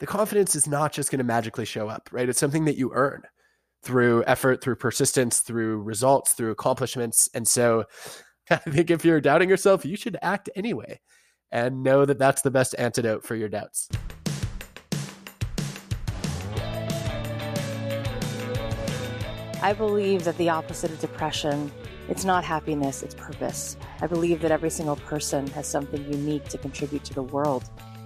the confidence is not just going to magically show up, right? It's something that you earn through effort, through persistence, through results, through accomplishments. And so I think if you're doubting yourself, you should act anyway and know that that's the best antidote for your doubts. I believe that the opposite of depression, it's not happiness, it's purpose. I believe that every single person has something unique to contribute to the world.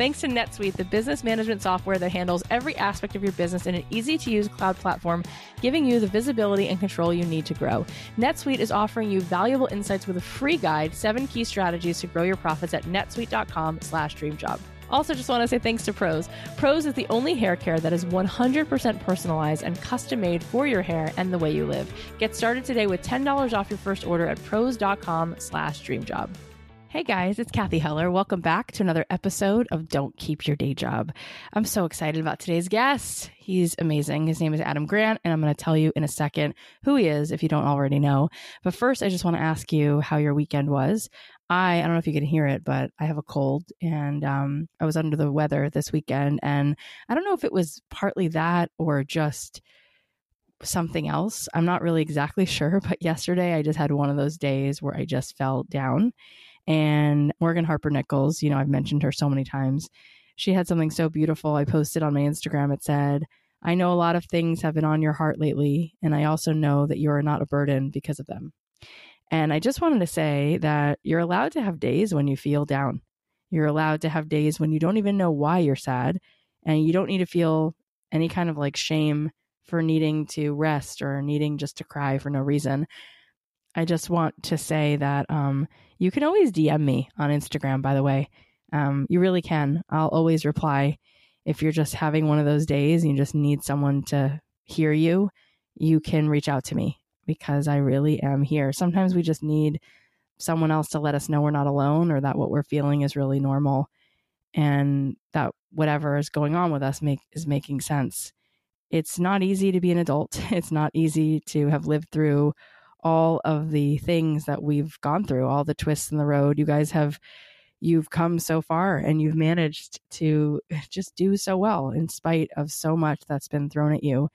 Thanks to NetSuite, the business management software that handles every aspect of your business in an easy to use cloud platform, giving you the visibility and control you need to grow. NetSuite is offering you valuable insights with a free guide, seven key strategies to grow your profits at netsuite.com slash dreamjob. Also, just want to say thanks to Prose. Prose is the only hair care that is 100% personalized and custom made for your hair and the way you live. Get started today with $10 off your first order at prose.com slash dreamjob. Hey guys, it's Cathy Heller. Welcome back to another episode of Don't Keep Your Day Job. I'm so excited about today's guest. He's amazing. His name is Adam Grant, and I'm going to tell you in a second who he is if you don't already know. But first, I just want to ask you how your weekend was. I, I don't know if you can hear it, but I have a cold and um, I was under the weather this weekend. And I don't know if it was partly that or just something else. I'm not really exactly sure, but yesterday I just had one of those days where I just fell down and Morgan Harper Nichols, you know, I've mentioned her so many times. She had something so beautiful. I posted on my Instagram. It said, I know a lot of things have been on your heart lately, and I also know that you are not a burden because of them. And I just wanted to say that you're allowed to have days when you feel down. You're allowed to have days when you don't even know why you're sad, and you don't need to feel any kind of like shame for needing to rest or needing just to cry for no reason. I just want to say that um, you can always DM me on Instagram, by the way. Um, you really can. I'll always reply. If you're just having one of those days and you just need someone to hear you, you can reach out to me because I really am here. Sometimes we just need someone else to let us know we're not alone or that what we're feeling is really normal and that whatever is going on with us make is making sense. It's not easy to be an adult. It's not easy to have lived through all of the things that we've gone through, all the twists in the road. You guys have you've come so far and you've managed to just do so well in spite of so much that's been thrown at you.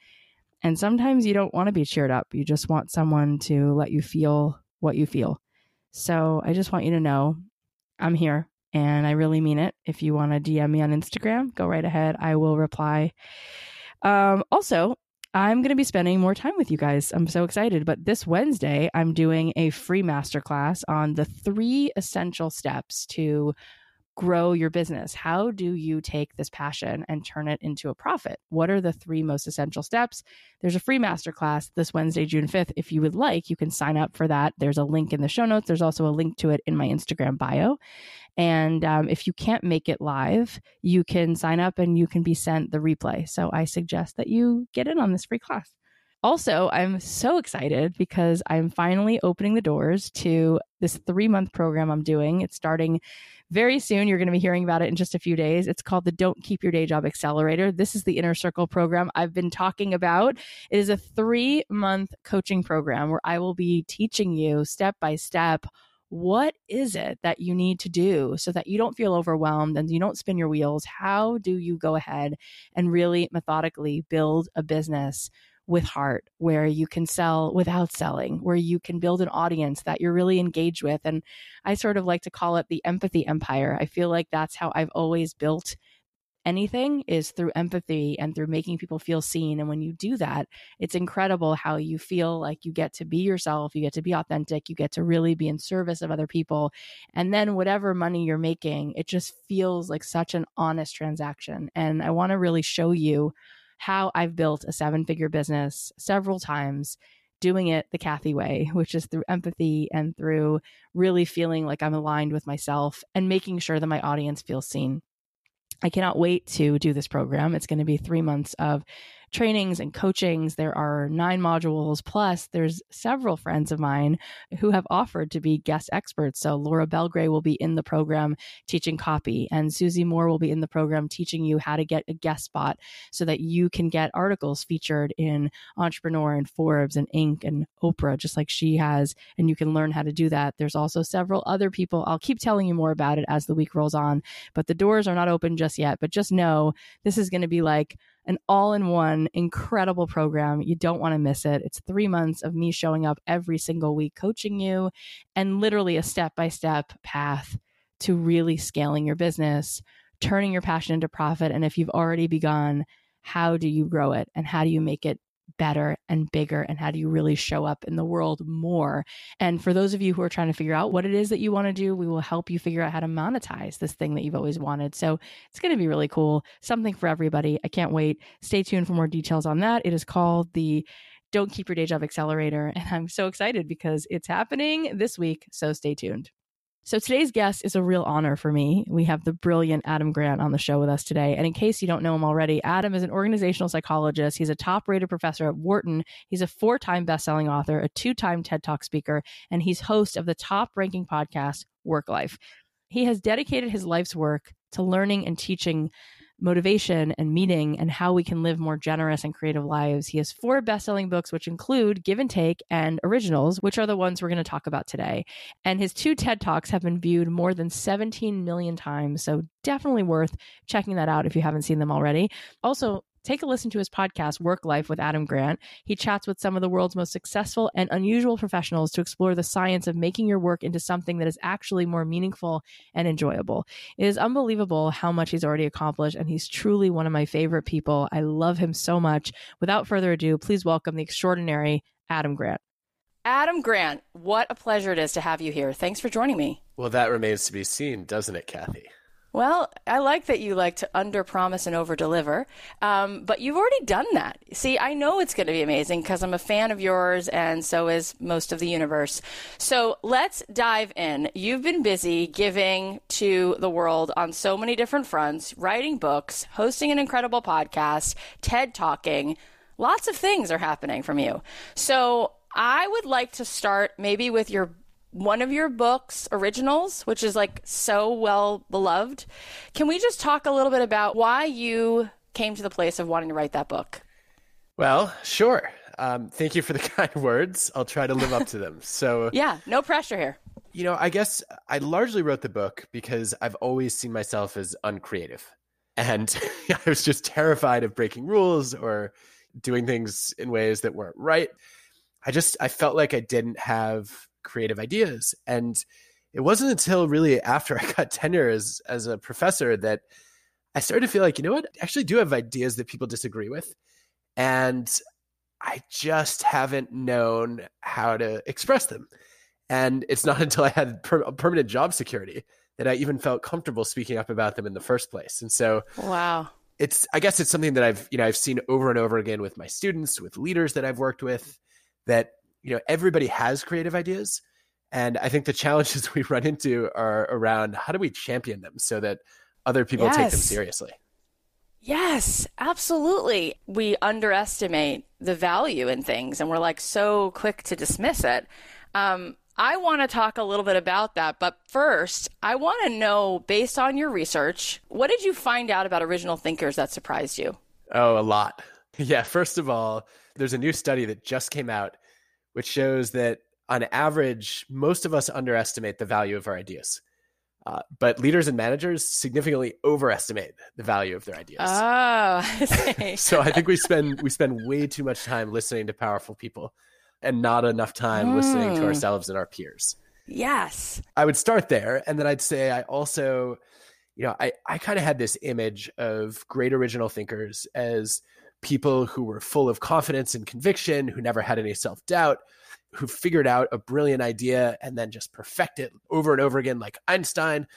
And sometimes you don't want to be cheered up. You just want someone to let you feel what you feel. So I just want you to know I'm here and I really mean it. If you want to DM me on Instagram, go right ahead. I will reply. Um, also, I'm going to be spending more time with you guys. I'm so excited. But this Wednesday, I'm doing a free masterclass on the three essential steps to grow your business? How do you take this passion and turn it into a profit? What are the three most essential steps? There's a free masterclass this Wednesday, June 5th. If you would like, you can sign up for that. There's a link in the show notes. There's also a link to it in my Instagram bio. And um, if you can't make it live, you can sign up and you can be sent the replay. So I suggest that you get in on this free class. Also, I'm so excited because I'm finally opening the doors to this three month program I'm doing. It's starting very soon. You're going to be hearing about it in just a few days. It's called the Don't Keep Your Day Job Accelerator. This is the Inner Circle program I've been talking about. It is a three month coaching program where I will be teaching you step by step what is it that you need to do so that you don't feel overwhelmed and you don't spin your wheels? How do you go ahead and really methodically build a business with heart, where you can sell without selling, where you can build an audience that you're really engaged with. And I sort of like to call it the empathy empire. I feel like that's how I've always built anything is through empathy and through making people feel seen. And when you do that, it's incredible how you feel like you get to be yourself, you get to be authentic, you get to really be in service of other people. And then whatever money you're making, it just feels like such an honest transaction. And I want to really show you how I've built a seven figure business several times doing it the Cathy way, which is through empathy and through really feeling like I'm aligned with myself and making sure that my audience feels seen. I cannot wait to do this program. It's going to be three months of trainings and coachings. There are nine modules, plus there's several friends of mine who have offered to be guest experts. So Laura Belgray will be in the program teaching copy, and Susie Moore will be in the program teaching you how to get a guest spot so that you can get articles featured in Entrepreneur and Forbes and Inc. and Oprah, just like she has, and you can learn how to do that. There's also several other people. I'll keep telling you more about it as the week rolls on, but the doors are not open just yet. But just know this is going to be like an all in one incredible program. You don't want to miss it. It's three months of me showing up every single week, coaching you, and literally a step by step path to really scaling your business, turning your passion into profit. And if you've already begun, how do you grow it and how do you make it better and bigger and how do you really show up in the world more? And for those of you who are trying to figure out what it is that you want to do we will help you figure out how to monetize this thing that you've always wanted. So it's going to be really cool. Something for everybody. I can't wait. Stay tuned for more details on that. It is called the don't keep your day job accelerator and i'm so excited because it's happening this week so stay tuned so today's guest is a real honor for me. We have the brilliant Adam Grant on the show with us today. And in case you don't know him already, Adam is an organizational psychologist. He's a top rated professor at Wharton. He's a four time best-selling author, a two time TED Talk speaker, and he's host of the top ranking podcast, WorkLife. He has dedicated his life's work to learning and teaching motivation and meaning and how we can live more generous and creative lives. He has four best-selling books which include Give and Take and Originals, which are the ones we're going to talk about today. And his two TED Talks have been viewed more than 17 million times, so definitely worth checking that out if you haven't seen them already. Also, Take a listen to his podcast, WorkLife with Adam Grant. He chats with some of the world's most successful and unusual professionals to explore the science of making your work into something that is actually more meaningful and enjoyable. It is unbelievable how much he's already accomplished, and he's truly one of my favorite people. I love him so much. Without further ado, please welcome the extraordinary Adam Grant. Adam Grant, what a pleasure it is to have you here. Thanks for joining me. Well, that remains to be seen, doesn't it, Cathy? Well, I like that you like to under promise and over deliver, um, but you've already done that. See, I know it's going to be amazing because I'm a fan of yours, and so is most of the universe. So let's dive in. You've been busy giving to the world on so many different fronts writing books, hosting an incredible podcast, TED Talking. Lots of things are happening from you. So I would like to start maybe with your one of your books, Originals, which is like so well beloved. Can we just talk a little bit about why you came to the place of wanting to write that book? Well, sure. Um, thank you for the kind words. I'll try to live up to them. So, yeah, no pressure here. You know, I guess I largely wrote the book because I've always seen myself as uncreative. And I was just terrified of breaking rules or doing things in ways that weren't right. I just I felt like I didn't have creative ideas. And it wasn't until really after I got tenure as as a professor that I started to feel like, you know what, I actually do have ideas that people disagree with. And I just haven't known how to express them. And it's not until I had per- permanent job security that I even felt comfortable speaking up about them in the first place. And so, wow, it's I guess it's something that I've you know I've seen over and over again with my students, with leaders that I've worked with, that you know everybody has creative ideas and i think the challenges we run into are around how do we champion them so that other people yes. take them seriously yes absolutely we underestimate the value in things and we're like so quick to dismiss it um, I want to talk a little bit about that, but first, I want to know based on your research, what did you find out about original thinkers that surprised you? Oh, a lot. Yeah, first of all, there's a new study that just came out which shows that on average, most of us underestimate the value of our ideas. Uh, but leaders and managers significantly overestimate the value of their ideas. Oh, I so I think we spend we spend way too much time listening to powerful people, and not enough time mm. listening to hmm. ourselves and our peers. Yes, I would start there, and then I'd say I also, you know, I, I kind of had this image of great original thinkers as people who were full of confidence and conviction, who never had any self doubt, who figured out a brilliant idea and then just perfect it over and over again, like Einstein.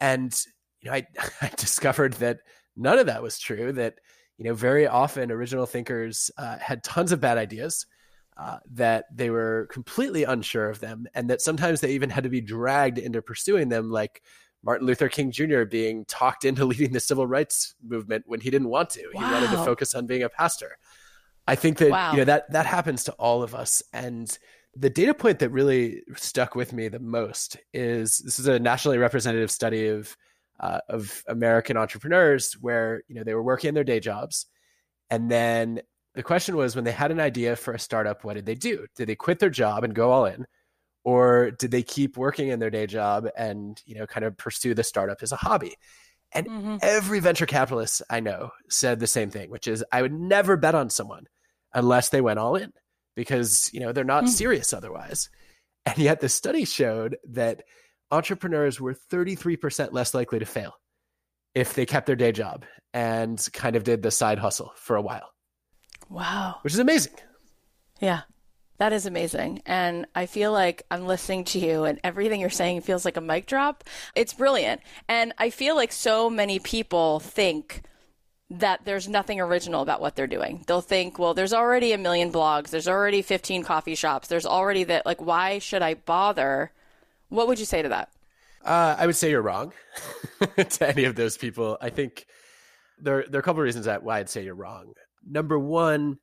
And, you know, I, I discovered that none of that was true, that, you know, very often original thinkers uh, had tons of bad ideas. Uh, that they were completely unsure of them, and that sometimes they even had to be dragged into pursuing them, like Martin Luther King Jr. being talked into leading the civil rights movement when he didn't want to. Wow. He wanted to focus on being a pastor. I think that wow. you know that that happens to all of us and the data point that really stuck with me the most is this is a nationally representative study of uh, of American entrepreneurs where you know they were working in their day jobs and then the question was when they had an idea for a startup what did they do did they quit their job and go all in or did they keep working in their day job and you know kind of pursue the startup as a hobby? And mm-hmm. every venture capitalist i know said the same thing which is i would never bet on someone unless they went all in because you know they're not mm-hmm. serious otherwise. And yet the study showed that entrepreneurs were 33% less likely to fail if they kept their day job and kind of did the side hustle for a while. Wow. Which is amazing. Yeah that is amazing. And I feel like I'm listening to you and everything you're saying feels like a mic drop. It's brilliant. And I feel like so many people think that there's nothing original about what they're doing. They'll think, well, there's already a million blogs, there's already 15 coffee shops, there's already that. Like, why should I bother? What would you say to that? Uh, I would say you're wrong to any of those people. I think there, there are a couple of reasons that why I'd say you're wrong. Number one,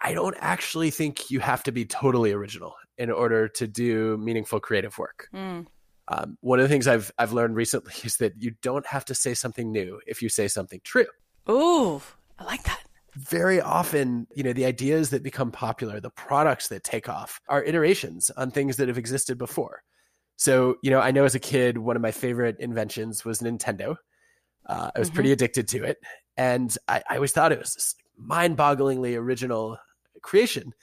I don't actually think you have to be totally original in order to do meaningful creative work. Mm. Um, one of the things I've I've learned recently is that you don't have to say something new if you say something true. Ooh, I like that. Very often, you know, the ideas that become popular, the products that take off, are iterations on things that have existed before. So, you know, I know as a kid, one of my favorite inventions was Nintendo. Uh, I was mm-hmm. pretty addicted to it, and I, I always thought it was this mind-bogglingly original creation.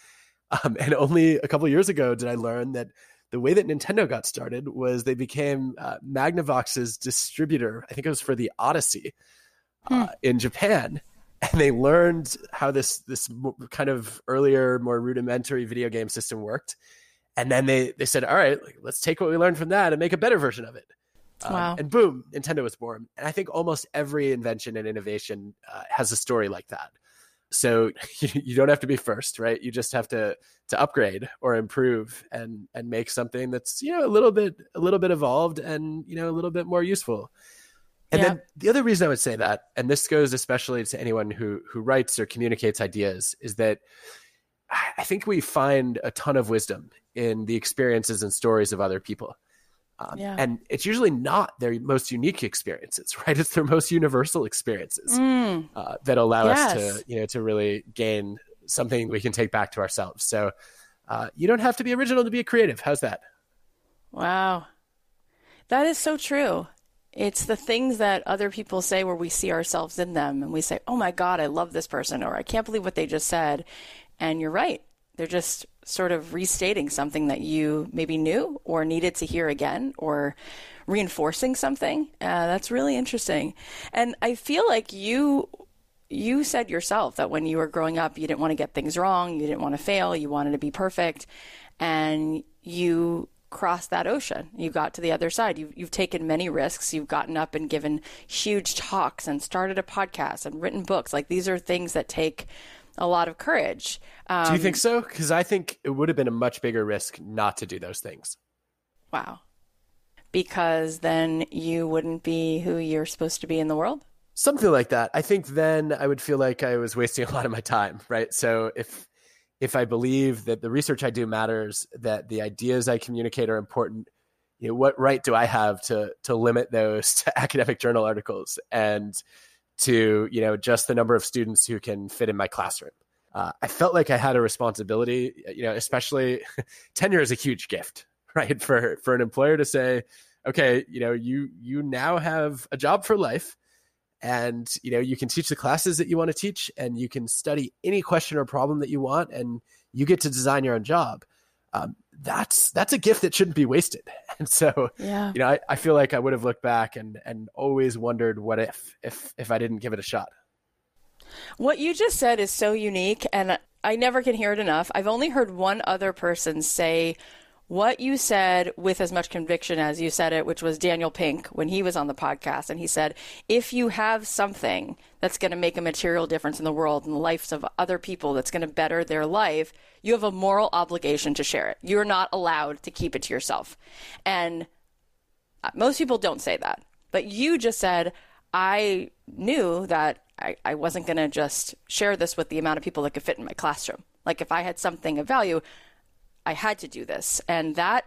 Um, and only a couple years ago did I learn that the way that Nintendo got started was they became uh, Magnavox's distributor. I think it was for the Odyssey uh, hmm. in Japan, and they learned how this this kind of earlier, more rudimentary video game system worked. And then they they said, "All right, like, let's take what we learned from that and make a better version of it." Um, wow. And boom, Nintendo was born. And I think almost every invention and innovation uh, has a story like that. So you don't have to be first, right? You just have to to upgrade or improve and and make something that's you know a little bit a little bit evolved and you know a little bit more useful. And yeah. then the other reason I would say that, and this goes especially to anyone who who writes or communicates ideas, is that I think we find a ton of wisdom in the experiences and stories of other people. Um, yeah. And it's usually not their most unique experiences, right? It's their most universal experiences mm. uh, that allow yes. us to, you know, to really gain something we can take back to ourselves. So uh, you don't have to be original to be a creative. How's that? Wow, that is so true. It's the things that other people say where we see ourselves in them, and we say, "Oh my God, I love this person," or "I can't believe what they just said." And you're right; they're just sort of restating something that you maybe knew or needed to hear again or reinforcing something. Uh, that's really interesting. And I feel like you you said yourself that when you were growing up you didn't want to get things wrong, you didn't want to fail, you wanted to be perfect and you crossed that ocean. You got to the other side. You've, you've taken many risks. You've gotten up and given huge talks and started a podcast and written books. Like these are things that take a lot of courage. Um, do you think um, so? Because I think it would have been a much bigger risk not to do those things. Wow. Because then you wouldn't be who you're supposed to be in the world? Something like that. I think then I would feel like I was wasting a lot of my time, right? So if if I believe that the research I do matters, that the ideas I communicate are important, you know, what right do I have to to limit those to academic journal articles and to you know just the number of students who can fit in my classroom. Uh, I felt like I had a responsibility, you know, especially tenure is a huge gift, right? For for an employer to say, okay, you know, you you now have a job for life, and you know you can teach the classes that you want to teach, and you can study any question or problem that you want, and you get to design your own job. Um, that's that's a gift that shouldn't be wasted. And so, yeah. you know, I, I feel like I would have looked back and and always wondered what if if if I didn't give it a shot. What you just said is so unique, and I never can hear it enough. I've only heard one other person say what you said with as much conviction as you said it, which was Daniel Pink when he was on the podcast. And he said, if you have something that's going to make a material difference in the world and the lives of other people that's going to better their life, you have a moral obligation to share it. You're not allowed to keep it to yourself. And uh, most people don't say that. But you just said, I knew that I, I wasn't going to just share this with the amount of people that could fit in my classroom. Like if I had something of value, I had to do this. And that,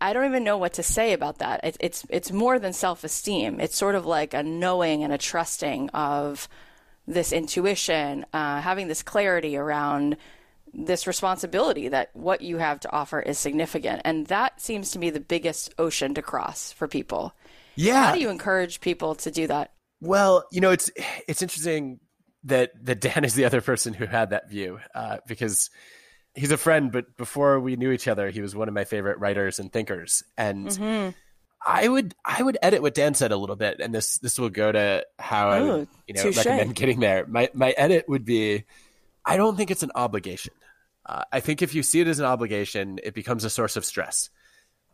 I don't even know what to say about that. It, it's, it's more than self esteem. It's sort of like a knowing and a trusting of this intuition, uh, having this clarity around this responsibility that what you have to offer is significant. And that seems to me the biggest ocean to cross for people. Yeah. How do you encourage people to do that? Well, you know, it's it's interesting that that Dan is the other person who had that view uh, because he's a friend, but before we knew each other, he was one of my favorite writers and thinkers. And mm-hmm. I would I would edit what Dan said a little bit, and this this will go to how I would you know touche. recommend getting there. My my edit would be, I don't think it's an obligation. Uh, I think if you see it as an obligation, it becomes a source of stress.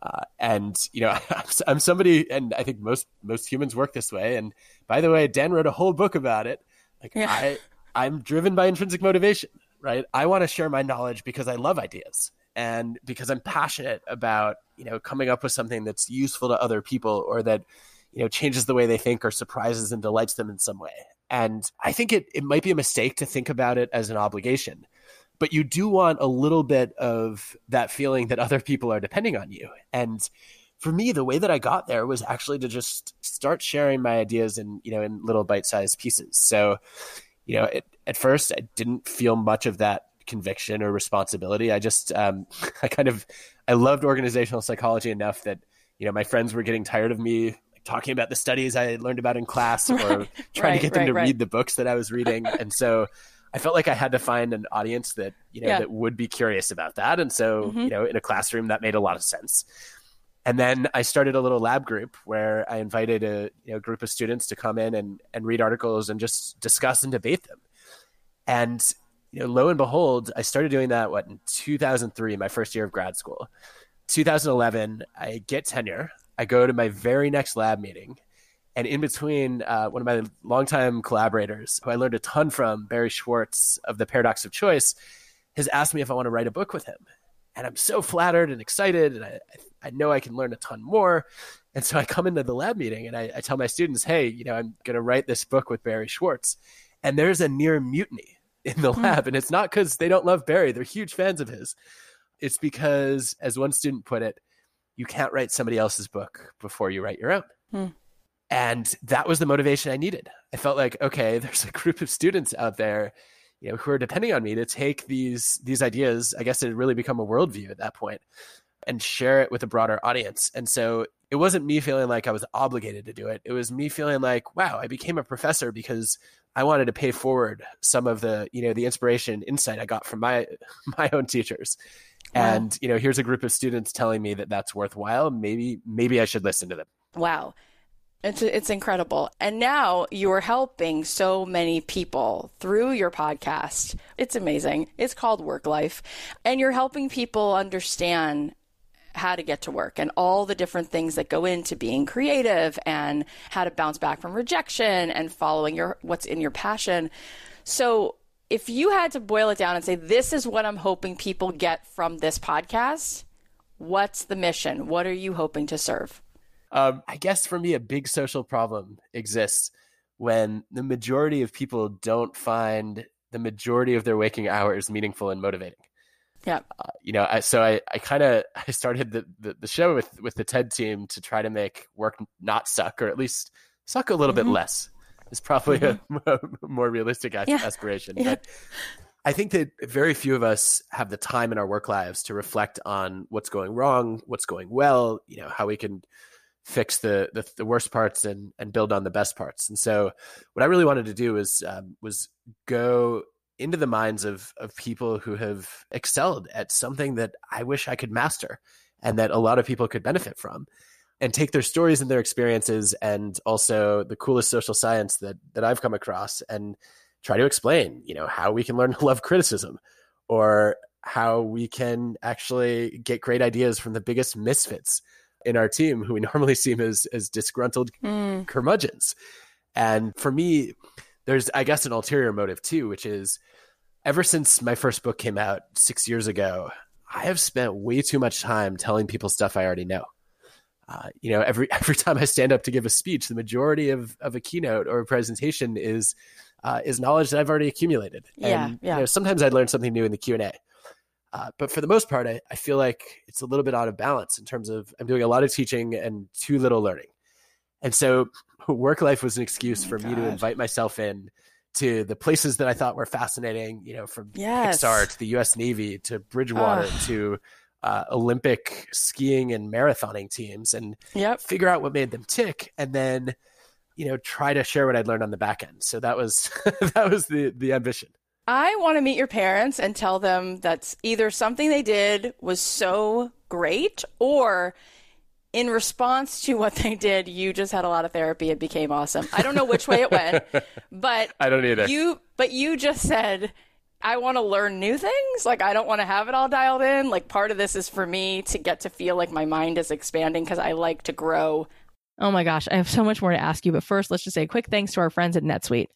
Uh, and you know, I'm somebody, and I think most most humans work this way. And by the way, Dan wrote a whole book about it. Like yeah. I, I'm driven by intrinsic motivation right? I want to share my knowledge because I love ideas and because I'm passionate about, you know, coming up with something that's useful to other people or that, you know, changes the way they think or surprises and delights them in some way. And I think it, it might be a mistake to think about it as an obligation, but you do want a little bit of that feeling that other people are depending on you. And for me, the way that I got there was actually to just start sharing my ideas in, you know, in little bite-sized pieces. So, you know, it, at first I didn't feel much of that conviction or responsibility. I just, um, I kind of, I loved organizational psychology enough that, you know, my friends were getting tired of me talking about the studies I learned about in class or trying right, to get them right, to read the books that I was reading. and so I felt like I had to find an audience that, you know, yeah. that would be curious about that. And so, mm-hmm. you know, in a classroom that made a lot of sense. And then I started a little lab group where I invited a you know, group of students to come in and, and read articles and just discuss and debate them. And you know, lo and behold, I started doing that what in 2003, my first year of grad school. 2011, I get tenure. I go to my very next lab meeting, and in between, uh, one of my longtime collaborators, who I learned a ton from, Barry Schwartz of the Paradox of Choice, has asked me if I want to write a book with him. And I'm so flattered and excited, and I, I know I can learn a ton more. And so I come into the lab meeting and I, I tell my students, hey, you know, I'm going to write this book with Barry Schwartz and there's a near mutiny in the hmm. lab. And it's not because they don't love Barry, they're huge fans of his. It's because, as one student put it, you can't write somebody else's book before you write your own. Hmm. And that was the motivation I needed. I felt like, okay, there's a group of students out there, you know, who are depending on me to take these these ideas. I guess it had really become a worldview at that point, and share it with a broader audience. And so it wasn't me feeling like I was obligated to do it. It was me feeling like, wow, I became a professor because I wanted to pay forward some of the, you know, the inspiration, and insight I got from my my own teachers. Wow. And you know, here's a group of students telling me that that's worthwhile. Maybe maybe I should listen to them. Wow. It's it's incredible. And now you are helping so many people through your podcast. It's amazing. It's called WorkLife. And you're helping people understand how to get to work and all the different things that go into being creative and how to bounce back from rejection and following your what's in your passion. So, if you had to boil it down and say this is what I'm hoping people get from this podcast, what's the mission? What are you hoping to serve? Um, I guess for me, a big social problem exists when the majority of people don't find the majority of their waking hours meaningful and motivating. Yeah. Uh, you know, I, so I, I kind of I started the, the, the show with with the TED team to try to make work not suck or at least suck a little mm-hmm. bit less. Is probably mm-hmm. a, a, more realistic yeah. aspiration. Yeah. But I think that very few of us have the time in our work lives to reflect on what's going wrong, what's going well, you know, how we can fix the, the, the worst parts and and build on the best parts. And so, what I really wanted to do was um, was go into the minds of of people who have excelled at something that I wish I could master and that a lot of people could benefit from and take their stories and their experiences and also the coolest social science that that I've come across and try to explain, you know, how we can learn to love criticism or how we can actually get great ideas from the biggest misfits in our team who we normally see as as disgruntled mm. curmudgeons. And for me, there's I guess an ulterior motive too, which is ever since my first book came out six years ago, I have spent way too much time telling people stuff I already know. Uh, you know, every every time I stand up to give a speech, the majority of of a keynote or a presentation is uh, is knowledge that I've already accumulated. Yeah, and yeah. You know, sometimes I'd learn something new in the Q and A. Uh, but for the most part, I, I feel like it's a little bit out of balance in terms of I'm doing a lot of teaching and too little learning. And so work life was an excuse oh for God. me to invite myself in to the places that I thought were fascinating, you know, from yes. Pixar to the US Navy to Bridgewater to uh, Olympic skiing and marathoning teams and yep. figure out what made them tick and then, you know, try to share what I'd learned on the back end. So that was that was the the ambition. I want to meet your parents and tell them that either something they did was so great or in response to what they did, you just had a lot of therapy It became awesome. I don't know which way it went, but I don't either. You but you just said I want to learn new things. Like I don't want to have it all dialed in. Like part of this is for me to get to feel like my mind is expanding because I like to grow. Oh my gosh, I have so much more to ask you, but first let's just say a quick thanks to our friends at NetSuite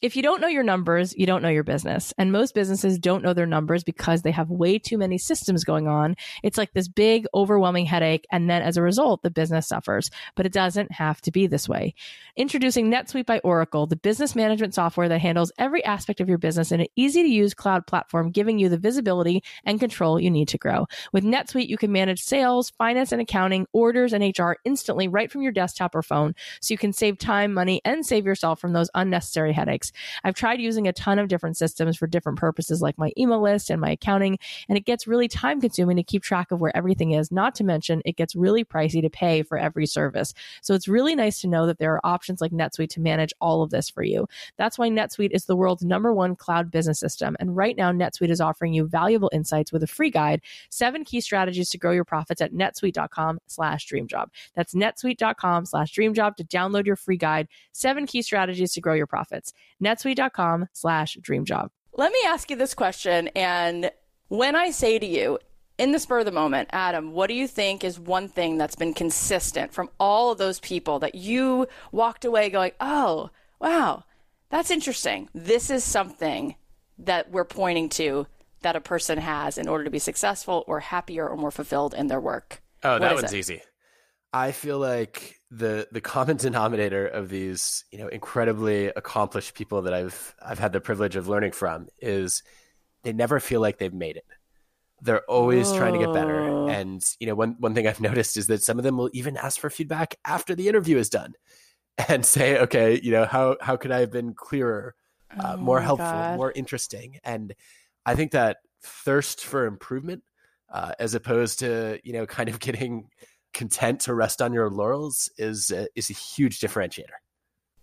if you don't know your numbers, you don't know your business. And most businesses don't know their numbers because they have way too many systems going on. It's like this big, overwhelming headache. And then as a result, the business suffers. But it doesn't have to be this way. Introducing NetSuite by Oracle, the business management software that handles every aspect of your business in an easy to use cloud platform, giving you the visibility and control you need to grow. With NetSuite, you can manage sales, finance and accounting, orders, and HR instantly right from your desktop or phone. So you can save time, money, and save yourself from those unnecessary headaches. I've tried using a ton of different systems for different purposes, like my email list and my accounting, and it gets really time consuming to keep track of where everything is. Not to mention, it gets really pricey to pay for every service. So it's really nice to know that there are options like NetSuite to manage all of this for you. That's why NetSuite is the world's number one cloud business system. And right now, NetSuite is offering you valuable insights with a free guide, seven key strategies to grow your profits at netsuite.com slash dreamjob. That's netsuite.com slash dreamjob to download your free guide, seven key strategies to grow your profits netsuite.com slash dreamjob. Let me ask you this question. And when I say to you, in the spur of the moment, Adam, what do you think is one thing that's been consistent from all of those people that you walked away going, oh, wow, that's interesting. This is something that we're pointing to that a person has in order to be successful or happier or more fulfilled in their work? Oh, what that one's it? easy. I feel like the the common denominator of these you know incredibly accomplished people that I've I've had the privilege of learning from is they never feel like they've made it. They're always oh. trying to get better. Oh. And you know one one thing I've noticed is that some of them will even ask for feedback after the interview is done and say, okay, you know how how could I have been clearer, uh, oh more helpful, God. more interesting? And I think that thirst for improvement, uh, as opposed to you know kind of getting content to rest on your laurels is a, is a huge differentiator.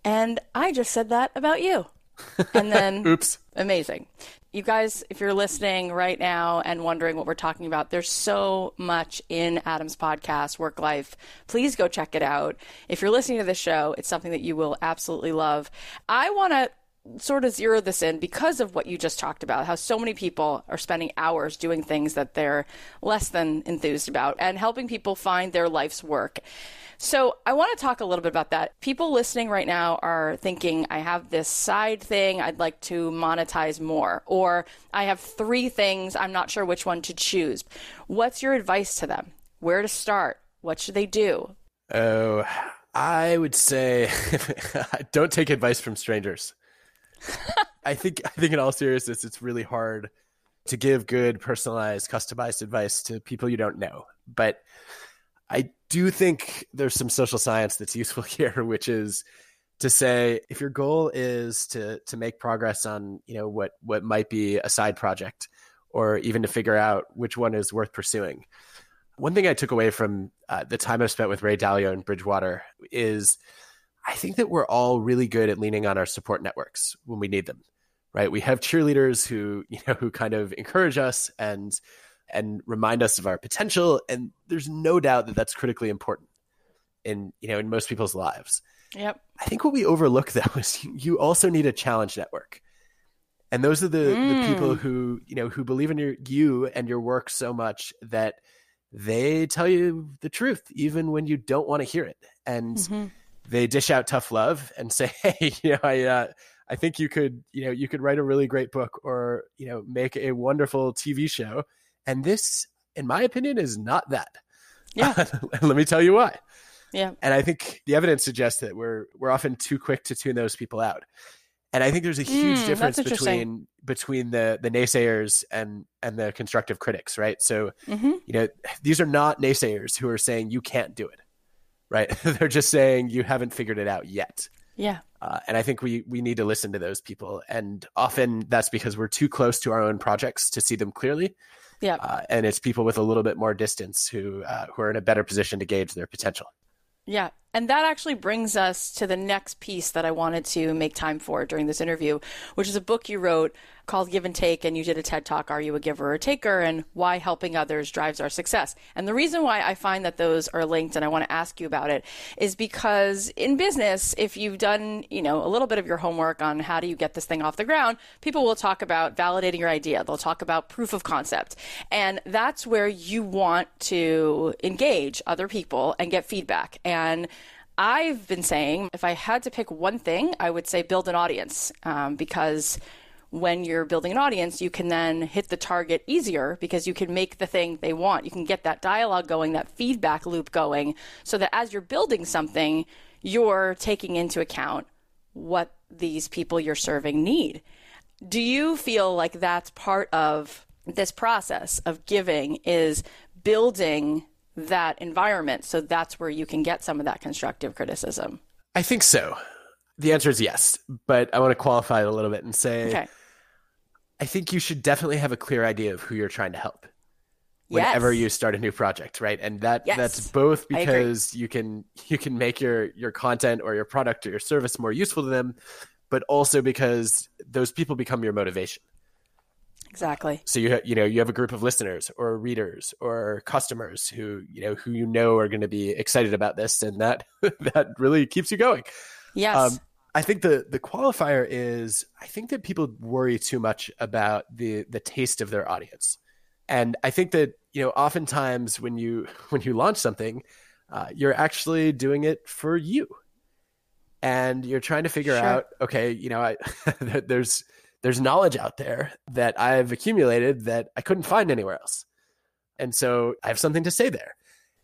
And I just said that about you. And then oops. Amazing. You guys, if you're listening right now and wondering what we're talking about, there's so much in Adam's podcast, WorkLife. Please go check it out. If you're listening to this show, it's something that you will absolutely love. I want to sort of zero this in because of what you just talked about how so many people are spending hours doing things that they're less than enthused about and helping people find their life's work. So, I want to talk a little bit about that. People listening right now are thinking, I have this side thing I'd like to monetize more, or I have three things, I'm not sure which one to choose. What's your advice to them? Where to start? What should they do? Oh, I would say don't take advice from strangers. I think I think in all seriousness, it's really hard to give good, personalized, customized advice to people you don't know. But I do think there's some social science that's useful here, which is to say if your goal is to to make progress on you know what what might be a side project or even to figure out which one is worth pursuing one thing i took away from uh, the time i've spent with ray dalio and bridgewater is I think that we're all really good at leaning on our support networks when we need them, right? We have cheerleaders who, you know, who kind of encourage us and and remind us of our potential and there's no doubt that that's critically important in, you know, in most people's lives. Yep. I think what we overlook though is you also need a challenge network. And those are the, mm. the people who, you know, who believe in your you and your work so much that they tell you the truth even when you don't want to hear it. And mm-hmm. They dish out tough love and say, "Hey, you know, I uh, I think you could, you know, you could write a really great book or, you know, make a wonderful TV show." And this, in my opinion, is not that. Yeah. Let me tell you why. Yeah. And I think the evidence suggests that we're we're often too quick to tune those people out. And I think there's a huge mm, difference between between the the naysayers and and the constructive critics, right? So, mm-hmm. you know, these are not naysayers who are saying you can't do it, right? They're just saying you haven't figured it out yet. Yeah. Uh, and I think we we need to listen to those people, and often that's because we're too close to our own projects to see them clearly. Yeah. Uh, and it's people with a little bit more distance who uh, who are in a better position to gauge their potential. Yeah. And that actually brings us to the next piece that I wanted to make time for during this interview, which is a book you wrote called Give and Take, and you did a TED Talk, Are You a Giver or a Taker? and why helping others drives our success. And the reason why I find that those are linked and I want to ask you about it is because in business, if you've done, you know, a little bit of your homework on how do you get this thing off the ground, people will talk about validating your idea. They'll talk about proof of concept. And that's where you want to engage other people and get feedback. And I've been saying if I had to pick one thing, I would say build an audience um, because when you're building an audience, you can then hit the target easier because you can make the thing they want. You can get that dialogue going, that feedback loop going, so that as you're building something, you're taking into account what these people you're serving need. Do you feel like that's part of this process of giving is building that environment so that's where you can get some of that constructive criticism? I think so. The answer is yes, but I want to qualify it a little bit and say okay. I think you should definitely have a clear idea of who you're trying to help whenever yes. you start a new project, right? And that yes. that's both because you can you can make your your content or your product or your service more useful to them, but also because those people become your motivation. Exactly. So you ha- you know you have a group of listeners or readers or customers who you know who you know are going to be excited about this, and that that really keeps you going. Yes. Um, I think the the qualifier is I think that people worry too much about the the taste of their audience, and I think that you know oftentimes when you when you launch something, uh, you're actually doing it for you, and you're trying to figure sure. out okay, you know, I, there's there's knowledge out there that I've accumulated that I couldn't find anywhere else, and so I have something to say there.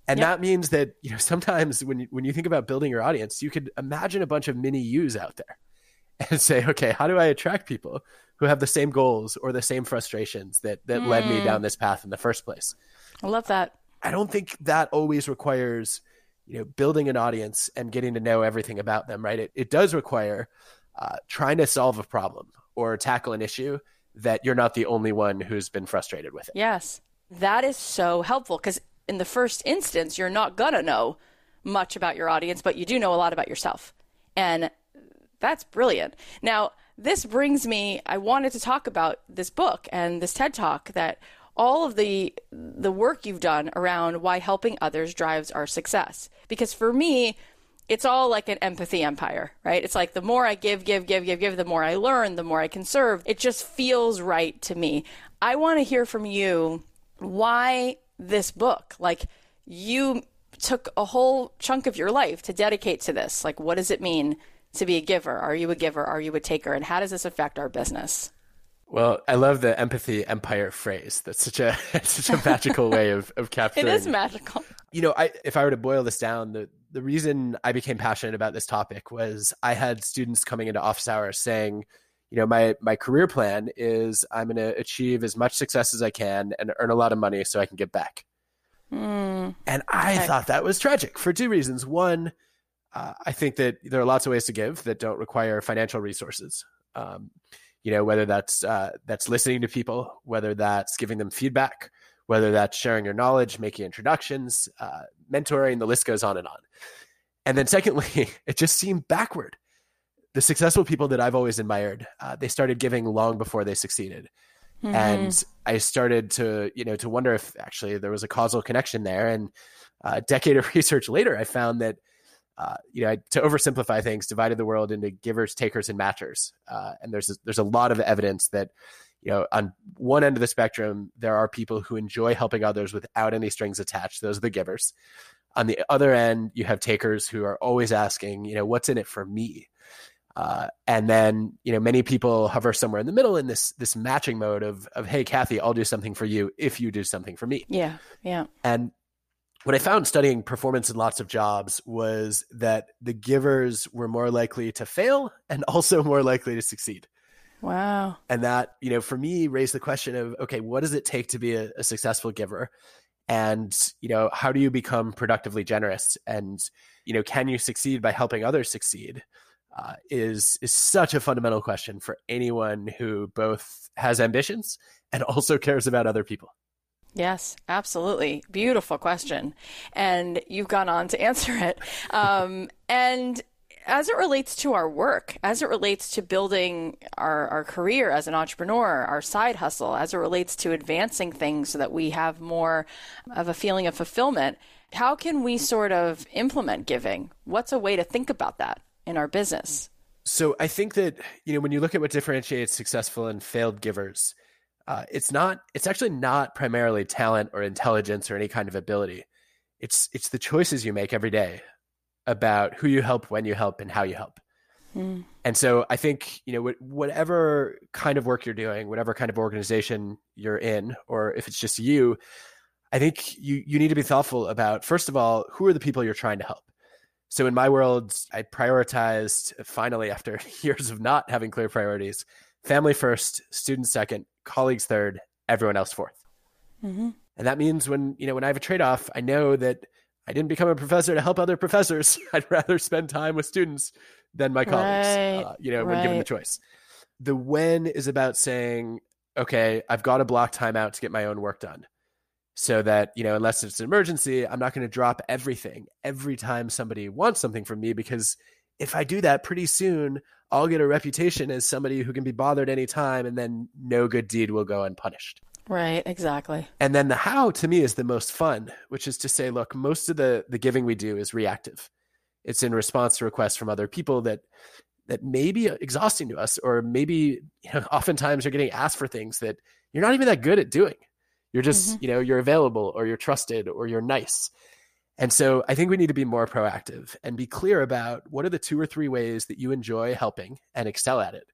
And that means that, you know, sometimes when you, when you think about building your audience, you could imagine a bunch of mini yous out there and say, okay, how do I attract people who have the same goals or the same frustrations that that mm. led me down mm. this path in the first place? I love that. I don't think that always requires, you know, building an audience and getting to know everything about them, right? It it does require uh, trying to solve a problem or tackle an issue that you're not the only one who's been frustrated with it. Yes. That is so helpful because in the first instance, you're not going to know much about your audience, but you do know a lot about yourself. And that's brilliant. Now, this brings me, I wanted to talk about this book and this TED Talk that all of the the work you've done around why helping others drives our success. Because for me, it's all like an empathy empire, right? It's like the more I give, give, give, give, give, the more I learn, the more I can serve. It just feels right to me. I want to hear from you why this book? Like, you took a whole chunk of your life to dedicate to this. Like, what does it mean to be a giver? Are you a giver? Are you a taker? And how does this affect our business? Well, I love the empathy empire phrase. That's such a such a magical way of, of capturing. It is magical. You know, I, if I were to boil this down, the the reason I became passionate about this topic was I had students coming into office hours saying, you know my my career plan is i'm going to achieve as much success as i can and earn a lot of money so i can get back. Mm. and i thought that was tragic for two reasons. One uh, i think that there are lots of ways to give that don't require financial resources. Um, you know whether that's uh, that's listening to people whether that's giving them feedback whether that's sharing your knowledge making introductions uh, mentoring the list goes on and on. And then secondly it just seemed backward the successful people that I've always admired, uh, they started giving long before they succeeded. Mm-hmm. And I started to, you know, to wonder if actually there was a causal connection there. And a decade of research later, I found that, uh, you know, to oversimplify things, divided the world into givers, takers, and matchers. Uh, and there's a, there's a lot of evidence that, you know, on one end of the spectrum, there are people who enjoy helping others without any strings attached. Those are the givers. On the other end, you have takers who are always asking, you know, what's in it for me? Uh, and then you know many people hover somewhere in the middle in this this matching mode of of hey Cathy I'll do something for you if you do something for me. Yeah yeah. And what I found studying performance in lots of jobs was that the givers were more likely to fail and also more likely to succeed. Wow. And that you know for me raised the question of okay what does it take to be a, a successful giver? And you know how do you become productively generous? And you know can you succeed by helping others succeed uh, is is such a fundamental question for anyone who both has ambitions and also cares about other people. Yes, absolutely. Beautiful question. And you've gone on to answer it. Um, and as it relates to our work, as it relates to building our, our career as an entrepreneur, our side hustle, as it relates to advancing things so that we have more of a feeling of fulfillment, how can we sort of implement giving? What's a way to think about that? In our business. So I think that you know when you look at what differentiates successful and failed givers, uh, it's not it's actually not primarily talent or intelligence or any kind of ability. It's it's the choices you make every day about who you help, when you help, and how you help. Mm. And so I think you know whatever kind of work you're doing, whatever kind of organization you're in, or if it's just you, I think you you need to be thoughtful about first of all who are the people you're trying to help so in my world, I prioritized finally after years of not having clear priorities family first, students second, colleagues third, everyone else 4th mm-hmm. And that means when, you know, when I have a trade off, I know that I didn't become a professor to help other professors. I'd rather spend time with students than my colleagues, right, uh, you know, when given the choice. The when is about saying, okay, I've got to block time out to get my own work done so that you know unless it's an emergency i'm not going to drop everything every time somebody wants something from me because if i do that pretty soon i'll get a reputation as somebody who can be bothered anytime and then no good deed will go unpunished. Right exactly. And then the how to me is the most fun which is to say look most of the the giving we do is reactive. It's in response to requests from other people that that may be exhausting to us or maybe you know oftentimes you're getting asked for things that you're not even that good at doing you're just, mm-hmm. you know, you're available or you're trusted or you're nice. And so I think we need to be more proactive and be clear about what are the two or three ways that you enjoy helping and excel at it.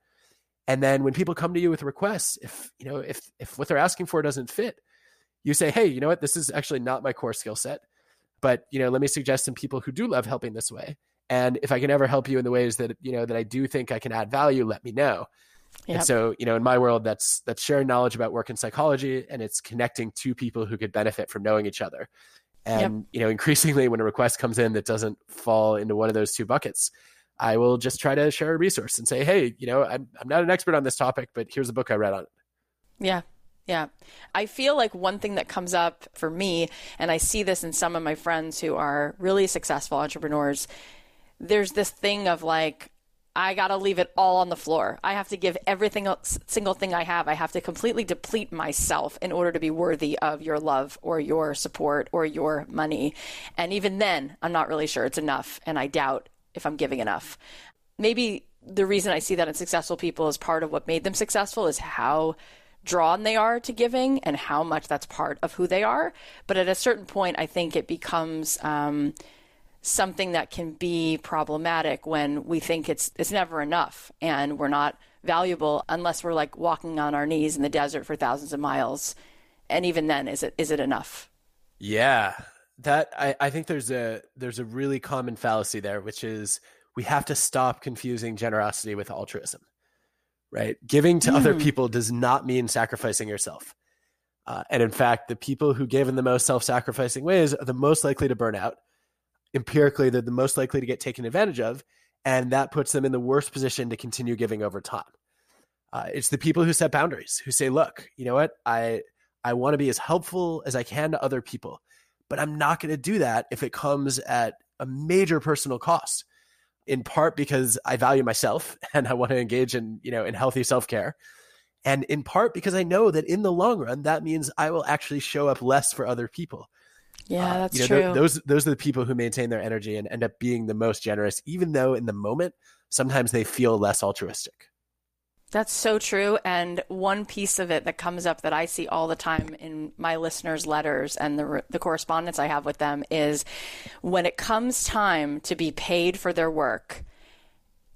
And then when people come to you with requests, if you know, if if what they're asking for doesn't fit, you say, "Hey, you know what? This is actually not my core skill set, but you know, let me suggest some people who do love helping this way. And if I can ever help you in the ways that you know that I do think I can add value, let me know." Yep. And so, you know, in my world, that's that's sharing knowledge about work and psychology, and it's connecting two people who could benefit from knowing each other. And yep. you know, increasingly, when a request comes in that doesn't fall into one of those two buckets, I will just try to share a resource and say, hey, you know, I'm I'm not an expert on this topic, but here's a book I read on it. Yeah. Yeah. I feel like one thing that comes up for me, and I see this in some of my friends who are really successful entrepreneurs, there's this thing of like, I got to leave it all on the floor. I have to give everything single thing I have. I have to completely deplete myself in order to be worthy of your love or your support or your money. And even then, I'm not really sure it's enough and I doubt if I'm giving enough. Maybe the reason I see that in successful people is part of what made them successful is how drawn they are to giving and how much that's part of who they are. But at a certain point, I think it becomes um, something that can be problematic when we think it's it's never enough and we're not valuable unless we're like walking on our knees in the desert for thousands of miles. And even then is it is it enough? Yeah. That I, I think there's a there's a really common fallacy there which is we have to stop confusing generosity with altruism right? Giving to mm. other people does not mean sacrificing yourself. Uh, and in fact the people who give in the most self-sacrificing ways are the most likely to burn out empirically they're the most likely to get taken advantage of and that puts them in the worst position to continue giving over time uh, it's the people who set boundaries who say look you know what i i want to be as helpful as i can to other people but i'm not going to do that if it comes at a major personal cost in part because I value myself and I want to engage in, you know, in healthy self-care. And in part because I know that in the long run, that means I will actually show up less for other people. Yeah, uh, that's you know, true. Th- those those are the people who maintain their energy and end up being the most generous, even though in the moment sometimes they feel less altruistic. That's so true. And one piece of it that comes up that I see all the time in my listeners' letters and the, the correspondence I have with them is when it comes time to be paid for their work,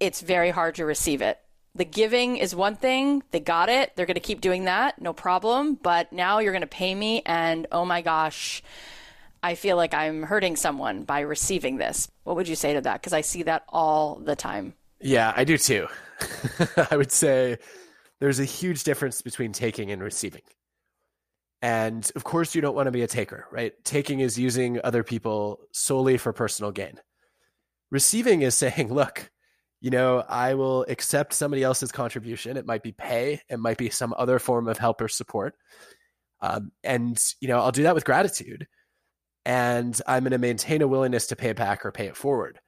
it's very hard to receive it. The giving is one thing, they got it, they're going to keep doing that, no problem. But now you're going to pay me, and oh my gosh, I feel like I'm hurting someone by receiving this. What would you say to that? Because I see that all the time. Yeah, I do too. I would say there's a huge difference between taking and receiving. And of course, you don't want to be a taker, right? Taking is using other people solely for personal gain. Receiving is saying, look, you know, I will accept somebody else's contribution. It might be pay, it might be some other form of help or support. Um, and, you know, I'll do that with gratitude. And I'm going to maintain a willingness to pay it back or pay it forward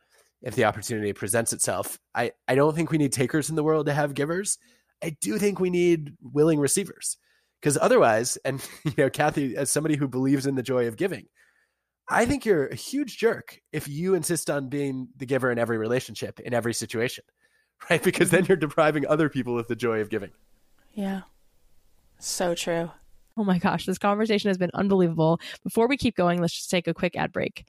if the opportunity presents itself. I, I don't think we need takers in the world to have givers. I do think we need willing receivers because otherwise, and you know, Cathy, as somebody who believes in the joy of giving, I think you're a huge jerk if you insist on being the giver in every relationship, in every situation, right? Because then mm-hmm. you're depriving other people of the joy of giving. Yeah. So true. Oh my gosh, this conversation has been unbelievable. Before we keep going, let's just take a quick ad break.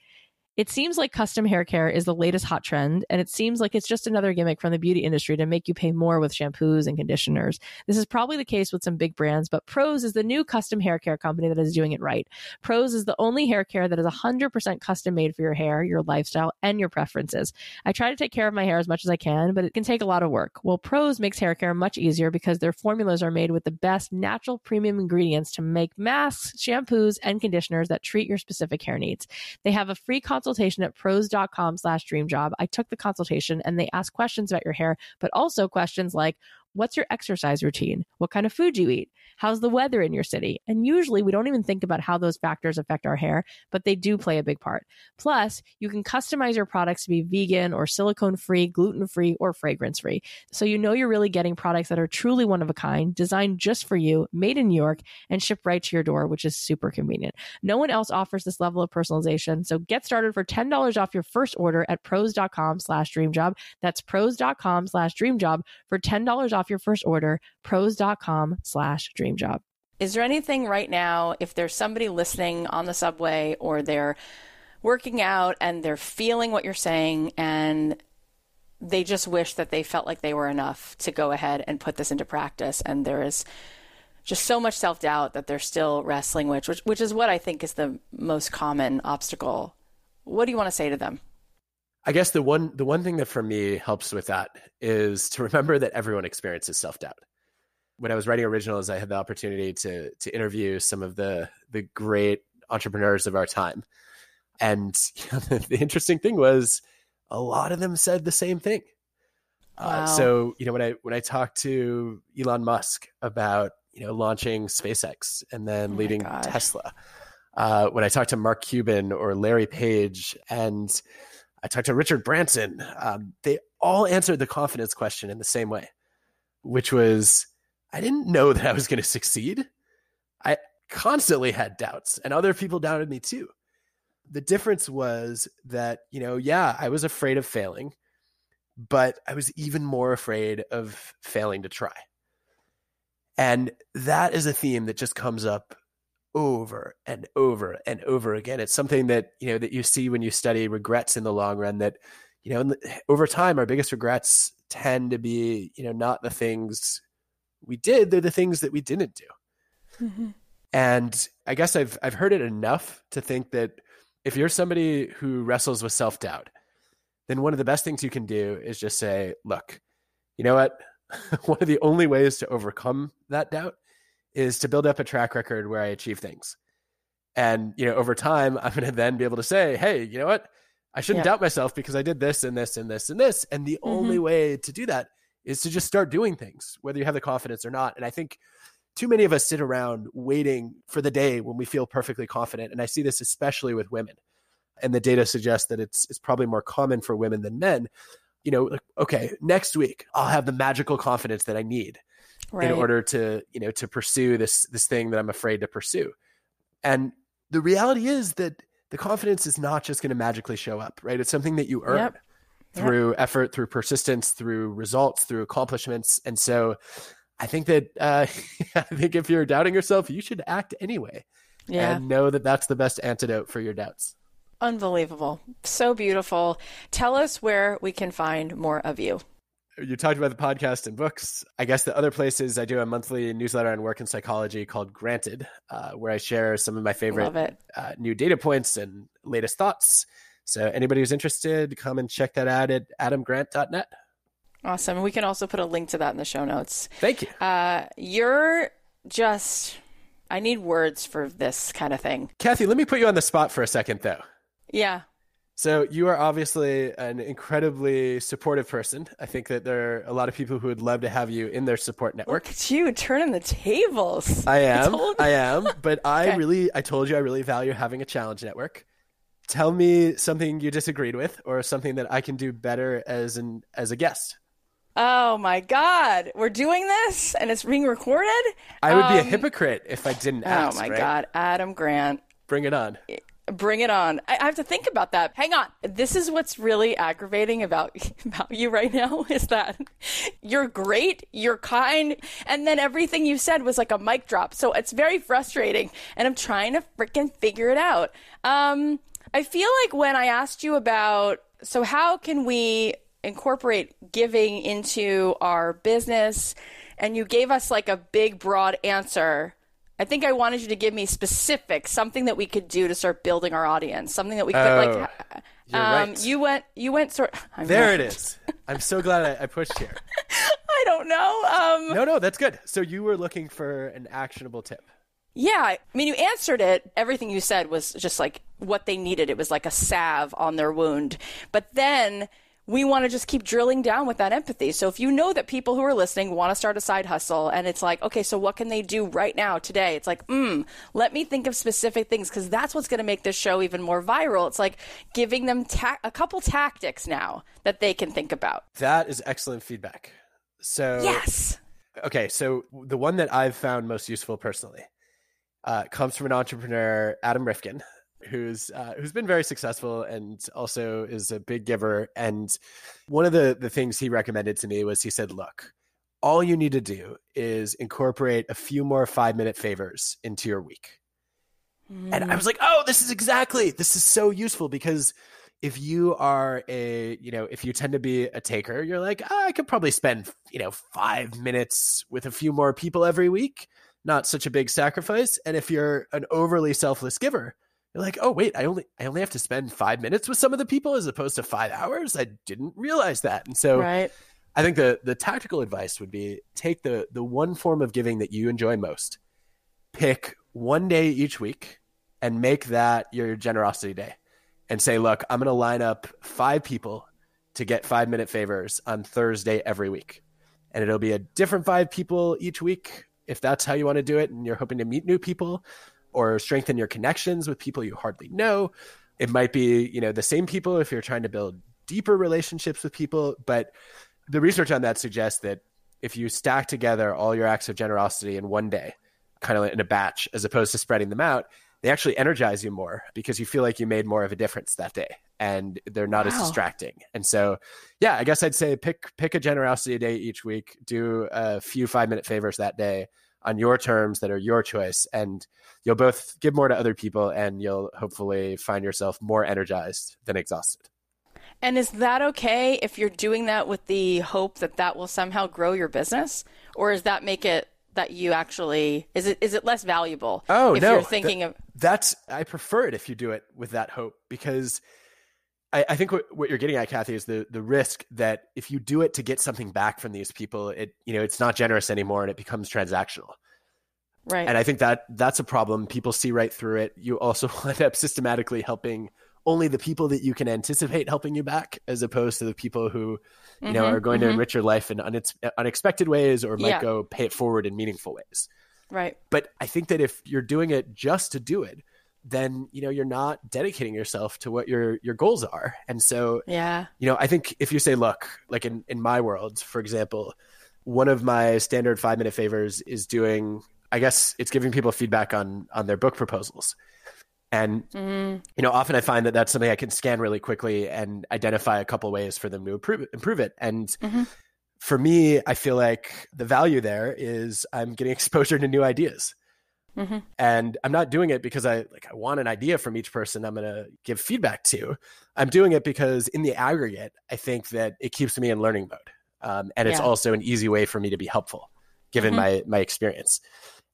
It seems like custom hair care is the latest hot trend, and it seems like it's just another gimmick from the beauty industry to make you pay more with shampoos and conditioners. This is probably the case with some big brands, but Prose is the new custom hair care company that is doing it right. Prose is the only hair care that is 100% custom made for your hair, your lifestyle, and your preferences. I try to take care of my hair as much as I can, but it can take a lot of work. Well, Prose makes hair care much easier because their formulas are made with the best natural premium ingredients to make masks, shampoos, and conditioners that treat your specific hair needs. They have a free consultation consultation at prose.com slash dreamjob. I took the consultation and they ask questions about your hair, but also questions like, what's your exercise routine? What kind of food do you eat? How's the weather in your city? And usually we don't even think about how those factors affect our hair, but they do play a big part. Plus, you can customize your products to be vegan or silicone free, gluten free, or fragrance free. So you know you're really getting products that are truly one of a kind, designed just for you, made in New York, and shipped right to your door, which is super convenient. No one else offers this level of personalization. So get started for $10 off your first order at prose.com slash dreamjob. That's prose.com slash dreamjob for $10 off your first order, prose.com slash dream job. Is there anything right now, if there's somebody listening on the subway or they're working out and they're feeling what you're saying and they just wish that they felt like they were enough to go ahead and put this into practice and there is just so much self-doubt that they're still wrestling with which, which is what i think is the most common obstacle what do you want to say to them i guess the one the one thing that for me helps with that is to remember that everyone experiences self-doubt when I was writing originals, I had the opportunity to to interview some of the the great entrepreneurs of our time, and you know, the, the, interesting thing was a lot of them said the same thing. Uh, wow. Uh, so you know when I when I talked to Elon Musk about you know launching SpaceX and then oh leading Tesla, uh, when I talked to Mark Cuban or Larry Page and I talked to Richard Branson, um, they all answered the confidence question in the same way, which was I didn't know that I was going to succeed. I constantly had doubts, and other people doubted me too. The difference was that, you know, yeah, I was afraid of failing, but I was even more afraid of failing to try. And that is a theme that just comes up over and over and over again. It's something that, you know, that you see when you study regrets in the long run that, you know, over time, our biggest regrets tend to be, you know, not the things we did, they're the things that we didn't do. Mm-hmm. And I guess I've I've heard it enough to think that if you're somebody who wrestles with self doubt, then one of the best things you can do is just say, look, you know what? one of the only ways to overcome that doubt is to build up a track record where I achieve things. And, you know, over time, I'm going to then be able to say, hey, you know what? I shouldn't yeah. doubt myself because I did this and this and this and this. And the mm-hmm. only way to do that is to just start doing things, whether you have the confidence or not. And I think too many of us sit around waiting for the day when we feel perfectly confident. And I see this especially with women. And the data suggests that it's it's probably more common for women than men. you know, like, okay, next week I'll have the magical confidence that I need Right. in order to, you know, to pursue this this thing that I'm afraid to pursue. And the reality is that the confidence is not just going to magically show up, right? It's something that you earn Yep. Yep. through effort, through persistence, through results, through accomplishments. And so I think that uh, I think if you're doubting yourself, you should act anyway yeah. and know that that's the best antidote for your doubts. Unbelievable. So beautiful. Tell us where we can find more of you. You talked about the podcast and books. I guess the other places I do a monthly newsletter on work and psychology called Granted, uh, where I share some of my favorite uh, new data points and latest thoughts. So anybody who's interested, come and check that out at adamgrant.net. Awesome. We can also put a link to that in the show notes. Thank you. Uh, you're just, I need words for this kind of thing. Cathy, let me put you on the spot for a second, though. Yeah. So you are obviously an incredibly supportive person. I think that there are a lot of people who would love to have you in their support network. Look at you turning the tables. I am. told- I am. But I Okay. really, I told you I really value having a challenge network. Tell me something you disagreed with or something that I can do better as an as a guest. Oh my God. We're doing this and it's being recorded? I would be a Um, hypocrite if I didn't Oh my right? God. Adam Grant. Bring it on. Bring it on. I, I have to think about that. Hang on. This is what's really aggravating about about you right now is that you're great, you're kind, and then everything you said was like a mic drop. So it's very frustrating, and I'm trying to freaking figure it out. Um, I feel like when I asked you about so how can we incorporate giving into our business, and you gave us like a big broad answer. I think I wanted you to give me specifics, something that we could do to start building our audience, something that we could Oh, like. you're um, right. You went, you went sort. I'm There right. it is. I'm so glad I, I pushed here. I don't know. Um, No, no, that's good. So you were looking for an actionable tip. yeah, I mean, you answered it. Everything you said was just like what they needed. It was like a salve on their wound. But then we want to just keep drilling down with that empathy. So if you know that people who are listening want to start a side hustle and it's like, okay, so what can they do right now today? It's like, mm, let me think of specific things because that's what's going to make this show even more viral. It's like giving them ta- a couple tactics now that they can think about. That is excellent feedback. So Yes. okay, so the one that I've found most useful personally uh, comes from an entrepreneur, Adam Rifkin, who's uh, who's been very successful and also is a big giver. And one of the the things he recommended to me was he said, "Look, all you need to do is incorporate a few more five minute favors into your week." And I was like, "Oh, this is exactly this is so useful because." If you are a, you know, if you tend to be a taker, you're like, "Ah, I could probably spend, you know, five minutes with a few more people every week not such a big sacrifice. And if you're an overly selfless giver, you're like, oh wait, I only I only have to spend five minutes with some of the people as opposed to five hours. I didn't realize that. And so right. I think the the tactical advice would be take the the one form of giving that you enjoy most, pick one day each week, and make that your generosity day. And say, look, I'm going to line up five people to get five minute favors on Thursday every week. And it'll be a different five people each week if that's how you want to do it and you're hoping to meet new people or strengthen your connections with people you hardly know. It might be, you know, the same people if you're trying to build deeper relationships with people, but the research on that suggests that if you stack together all your acts of generosity in one day, kind of in a batch as opposed to spreading them out, they actually energize you more because you feel like you made more of a difference that day and they're not as distracting. And so, yeah, I guess I'd say pick pick a generosity day each week, do a few 5-minute favors that day on your terms that are your choice and you'll both give more to other people and you'll hopefully find yourself more energized than exhausted. And is that okay if you're doing that with the hope that that will somehow grow your business, or does that make it that you actually is it is it less valuable? Oh if no, you're thinking Th- of that's I prefer it if you do it with that hope because I, I think what, what you're getting at, Cathy, is the the risk that if you do it to get something back from these people, it you know it's not generous anymore and it becomes transactional. right. And I think that that's a problem. People see right through it. You also end up systematically helping only the people that you can anticipate helping you back, as opposed to the people who you know Mhm, are going to mhm. enrich your life in unex- unexpected ways or might Yeah. go pay it forward in meaningful ways. right. But I think that if you're doing it just to do it, then you know you're not dedicating yourself to what your your goals are. And so yeah, you know, I think if you say, look, like in in my world, for example, one of my standard five minute favors is doing. I guess it's giving people feedback on on their book proposals. And mm-hmm. you know, often I find that that's something I can scan really quickly and identify a couple ways for them to improve improve it. And mm-hmm. for me, I feel like the value there is I'm getting exposure to new ideas. Mm-hmm. And I'm not doing it because I like I want an idea from each person I'm going to give feedback to. I'm doing it because in the aggregate, I think that it keeps me in learning mode, um, and it's yeah. also an easy way for me to be helpful, given mm-hmm. my my experience.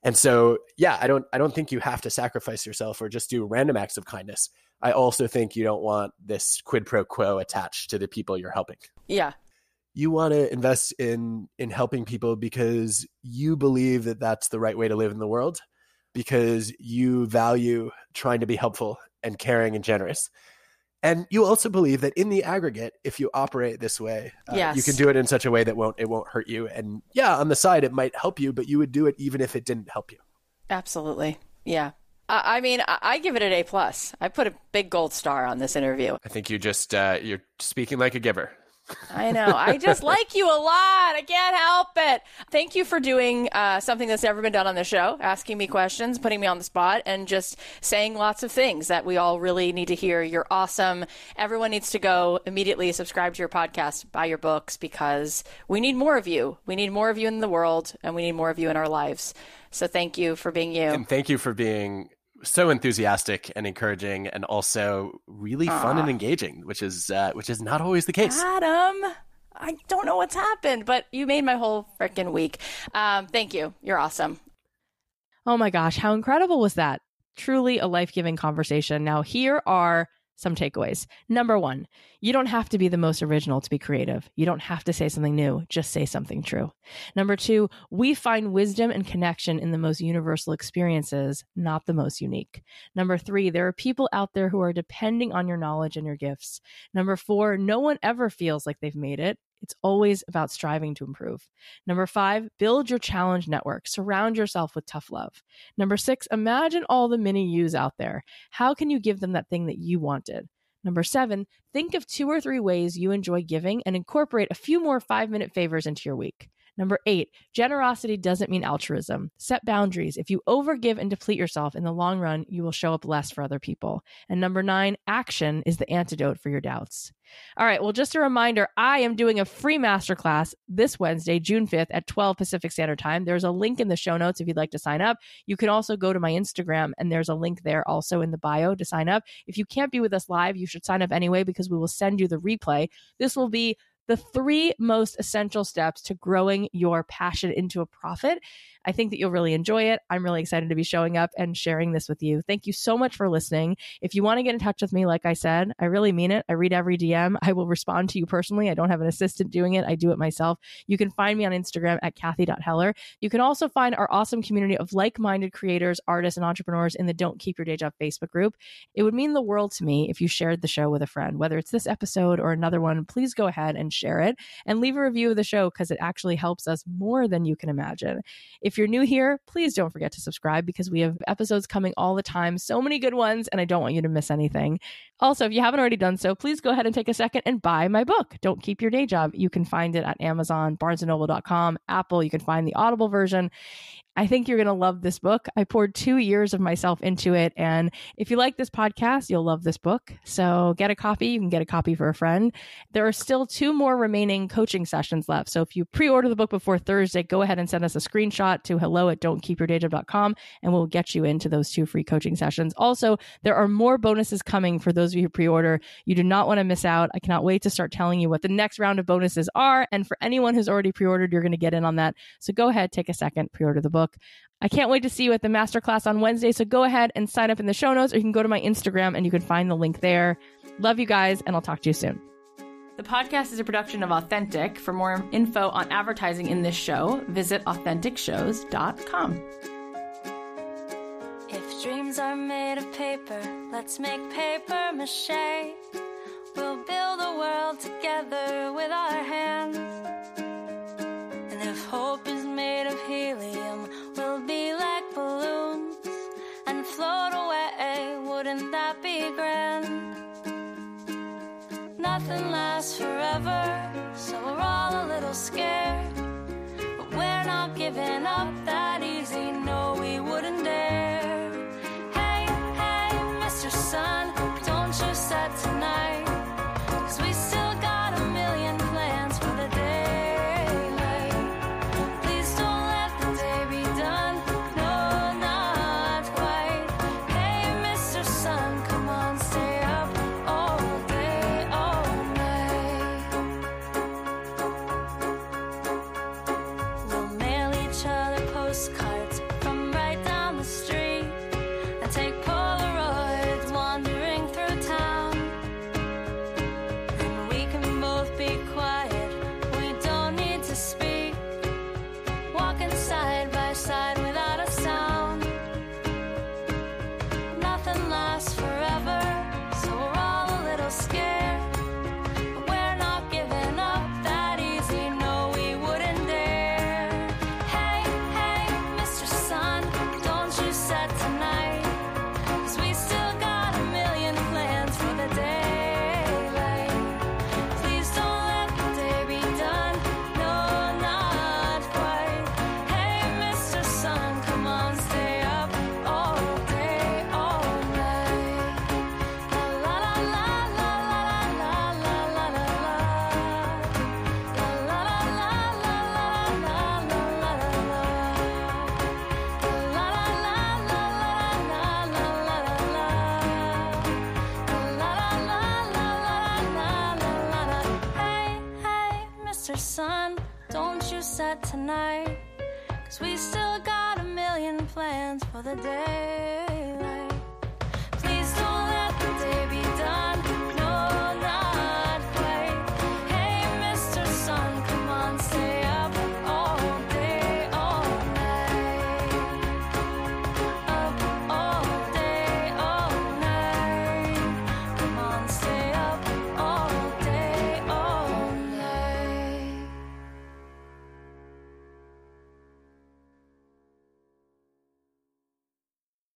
And so, yeah, I don't I don't think you have to sacrifice yourself or just do random acts of kindness. I also think you don't want this quid pro quo attached to the people you're helping. Yeah. You want to invest in in helping people because you believe that that's the right way to live in the world because you value trying to be helpful and caring and generous. And you also believe that in the aggregate, if you operate this way, uh, yes. you can do it in such a way that won't it won't hurt you. And yeah, on the side, it might help you, but you would do it even if it didn't help you. Absolutely, yeah. I, I mean, I, I give it an A plus. I put a big gold star on this interview. I think you just uh, you're speaking like a giver. I know. I just like you a lot. I can't help it. Thank you for doing uh, something that's never been done on the show, asking me questions, putting me on the spot, and just saying lots of things that we all really need to hear. You're awesome. Everyone needs to go immediately subscribe to your podcast, buy your books, because we need more of you. We need more of you in the world, and we need more of you in our lives. So thank you for being you. And thank you for being so enthusiastic and encouraging and also really fun and engaging which is uh, which is not always the case. Adam i don't know what's happened but you made my whole freaking week. Um, thank you. You're awesome. Oh my gosh how incredible was that? Truly a life-giving conversation. Now here are some takeaways. Number one, you don't have to be the most original to be creative. You don't have to say something new, just say something true. Number two, we find wisdom and connection in the most universal experiences, not the most unique. Number three, there are people out there who are depending on your knowledge and your gifts. Number four, no one ever feels like they've made it. It's always about striving to improve. Number five, build your challenge network. Surround yourself with tough love. Number six, imagine all the mini yous out there. How can you give them that thing that you wanted? Number seven, think of two or three ways you enjoy giving and incorporate a few more five minute favors into your week. Number eight, generosity doesn't mean altruism. Set boundaries. If you overgive and deplete yourself in the long run, you will show up less for other people. And number nine, action is the antidote for your doubts. All right. Well, just a reminder I am doing a free masterclass this Wednesday, June 5th at 12 Pacific Standard Time. There's a link in the show notes if you'd like to sign up. You can also go to my Instagram, and there's a link there also in the bio to sign up. If you can't be with us live, you should sign up anyway because we will send you the replay. This will be the three most essential steps to growing your passion into a profit. I think that you'll really enjoy it. I'm really excited to be showing up and sharing this with you. Thank you so much for listening. If you want to get in touch with me, like I said, I really mean it. I read every DM. I will respond to you personally. I don't have an assistant doing it. I do it myself. You can find me on Instagram at Cathy.Heller. You can also find our awesome community of like-minded creators, artists, and entrepreneurs in the Don't Keep Your Day Job Facebook group. It would mean the world to me if you shared the show with a friend, whether it's this episode or another one. Please go ahead and share it and leave a review of the show because it actually helps us more than you can imagine. If you're new here, please don't forget to subscribe because we have episodes coming all the time. So many good ones, and I don't want you to miss anything. Also, if you haven't already done so, please go ahead and take a second and buy my book, Don't Keep Your Day Job. You can find it at Amazon, barnesandnoble.com, Apple. You can find the Audible version. I think you're going to love this book. I poured two years of myself into it. And if you like this podcast, you'll love this book. So get a copy. You can get a copy for a friend. There are still two more remaining coaching sessions left. So if you pre order the book before Thursday, go ahead and send us a screenshot to hello at don'tkeepyourdayjob.com and we'll get you into those two free coaching sessions. Also, there are more bonuses coming for those of you who pre order. You do not want to miss out. I cannot wait to start telling you what the next round of bonuses are. And for anyone who's already pre ordered, you're going to get in on that. So go ahead, take a second, pre order the book book. I can't wait to see you at the masterclass on Wednesday. So go ahead and sign up in the show notes, or you can go to my Instagram and you can find the link there. Love you guys, and I'll talk to you soon. The podcast is a production of Authentic. For more info on advertising in this show, visit AuthenticShows.com. If dreams are made of paper, let's make paper mache. We'll build a world together with our hands. And if hope is made of balloons and float away. Wouldn't that be grand? Nothing lasts forever, so we're all a little scared. But we're not giving up that easy, no, we wouldn't dare. Hey, hey, Mr. Sun, don't you set tonight? the day.